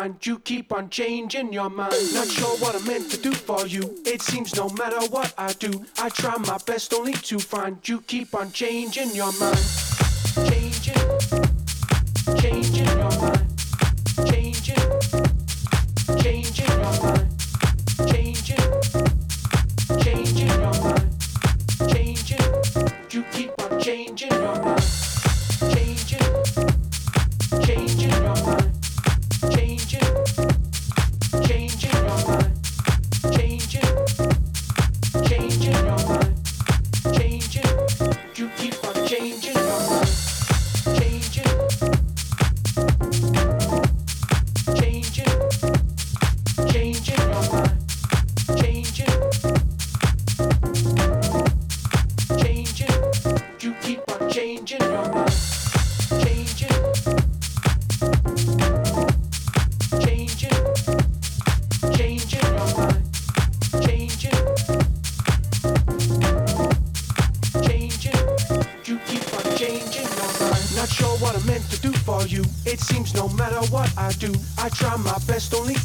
to find you keep on changing your mind. Not sure what I'm meant to do for you. It seems no matter what I do, I try my best only to find you keep on changing your mind.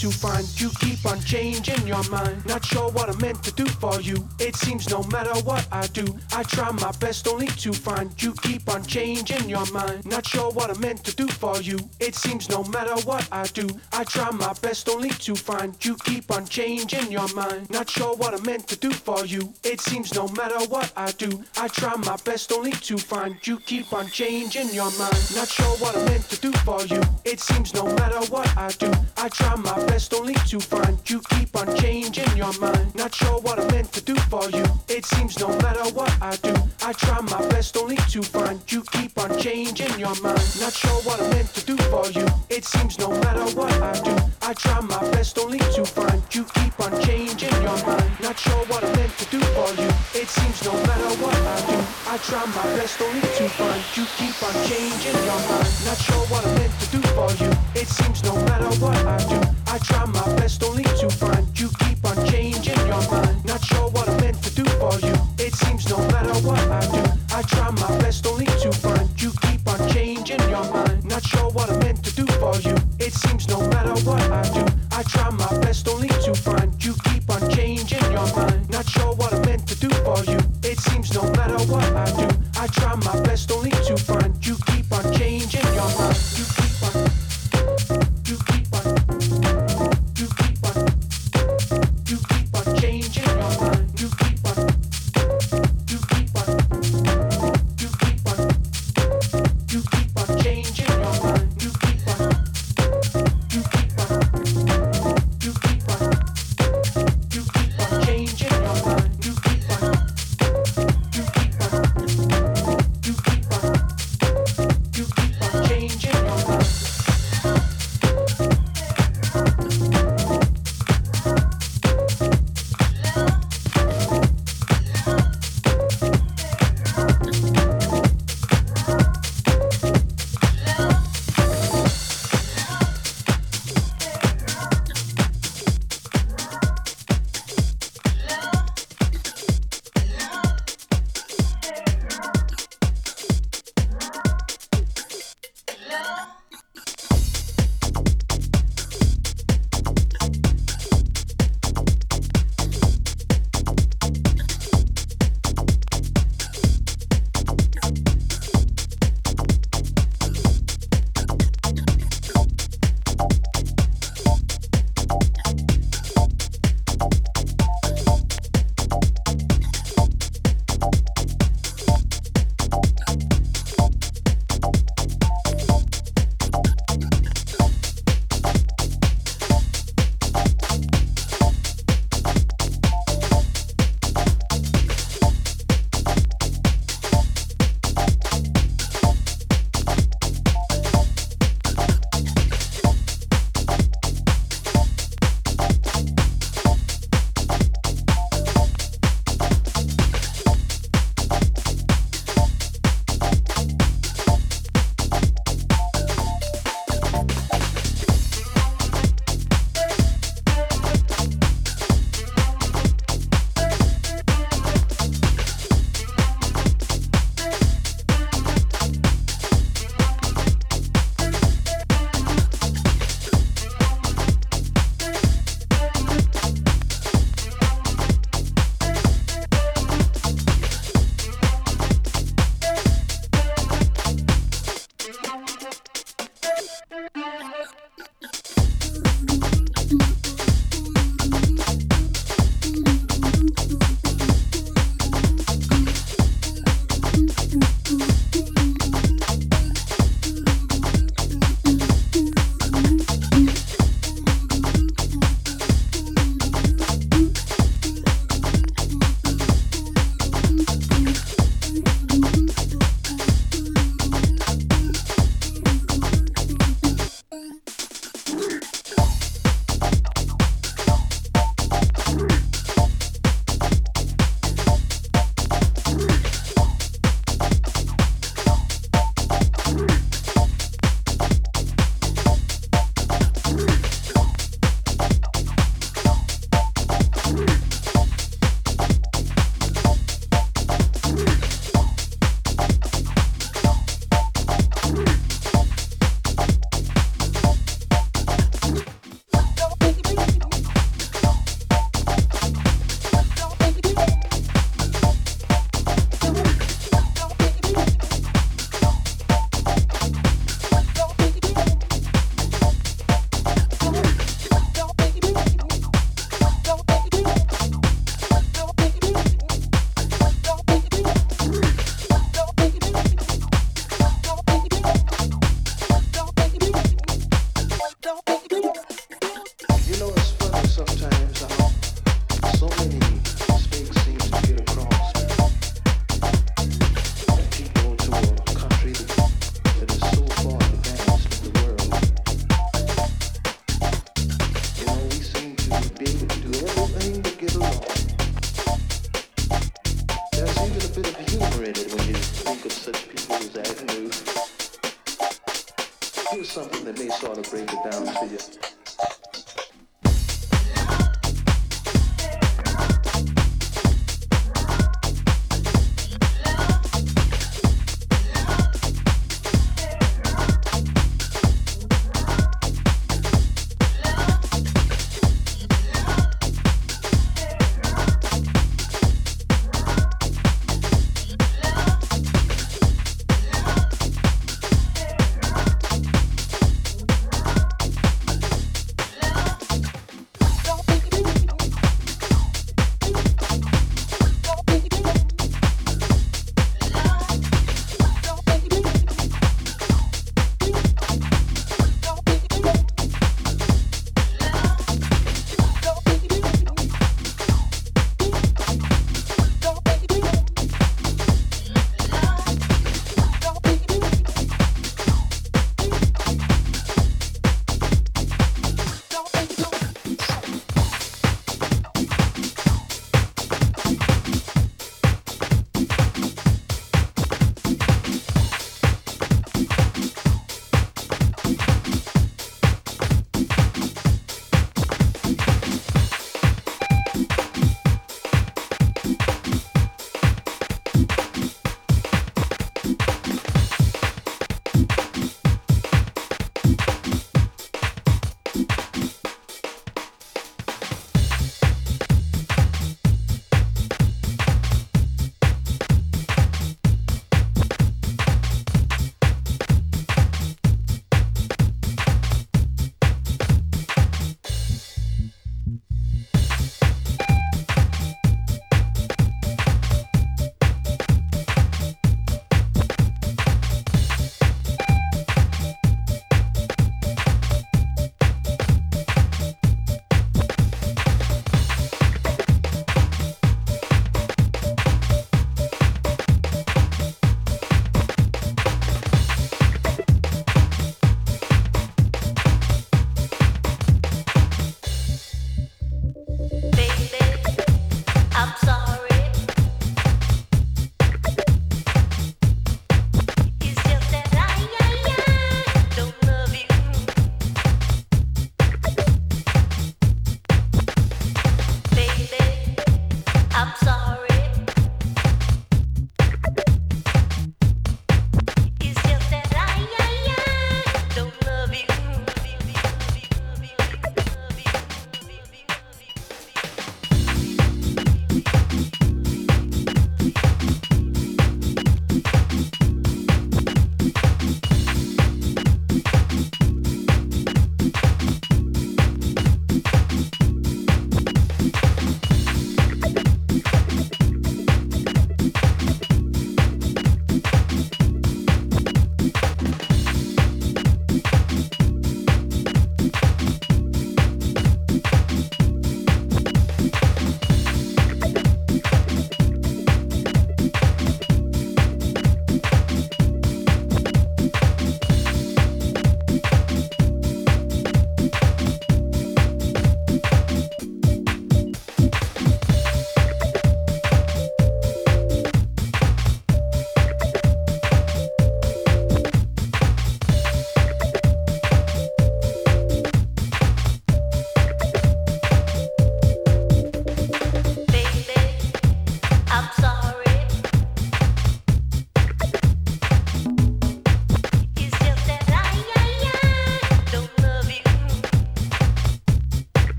To find you keep on changing your mind. Not sure what I'm meant to do for you. It seems no matter what I do, I try my best only to find you keep on changing your mind. Not sure what I'm meant to do for you. It seems no matter what I do, I try my best only to find you keep on changing your mind. Not sure what I'm meant to do for you. It seems no matter what I do, I try my best only to find you keep on changing your mind. Not sure what I'm meant to do for you. It seems no matter what I do, I try my best only to find you keep on changing your mind. Not sure what I'm meant to do for you. It seems no matter what I do, I try my best only to find you keep on changing your mind. Not sure what I'm meant to do for you. It seems no matter what I do, I try my best only to find you keep on changing your mind. Not sure what I'm meant to do for you. It seems no matter what I do, I try my best only to find you keep on changing your mind. Not sure what I'm meant to do for you. It seems no matter what I do, I try my best only to find you keep on changing your mind. Not sure what I'm meant to do for you. It seems no matter what I do, I try my best only to find you keep on changing your mind. Not sure what I'm meant to do for you. It seems no matter what I do, I try my best only to find you keep on changing your mind. Not sure what I'm meant to do for you. It seems no matter what I do, I try my best only to find you keep on changing your mind.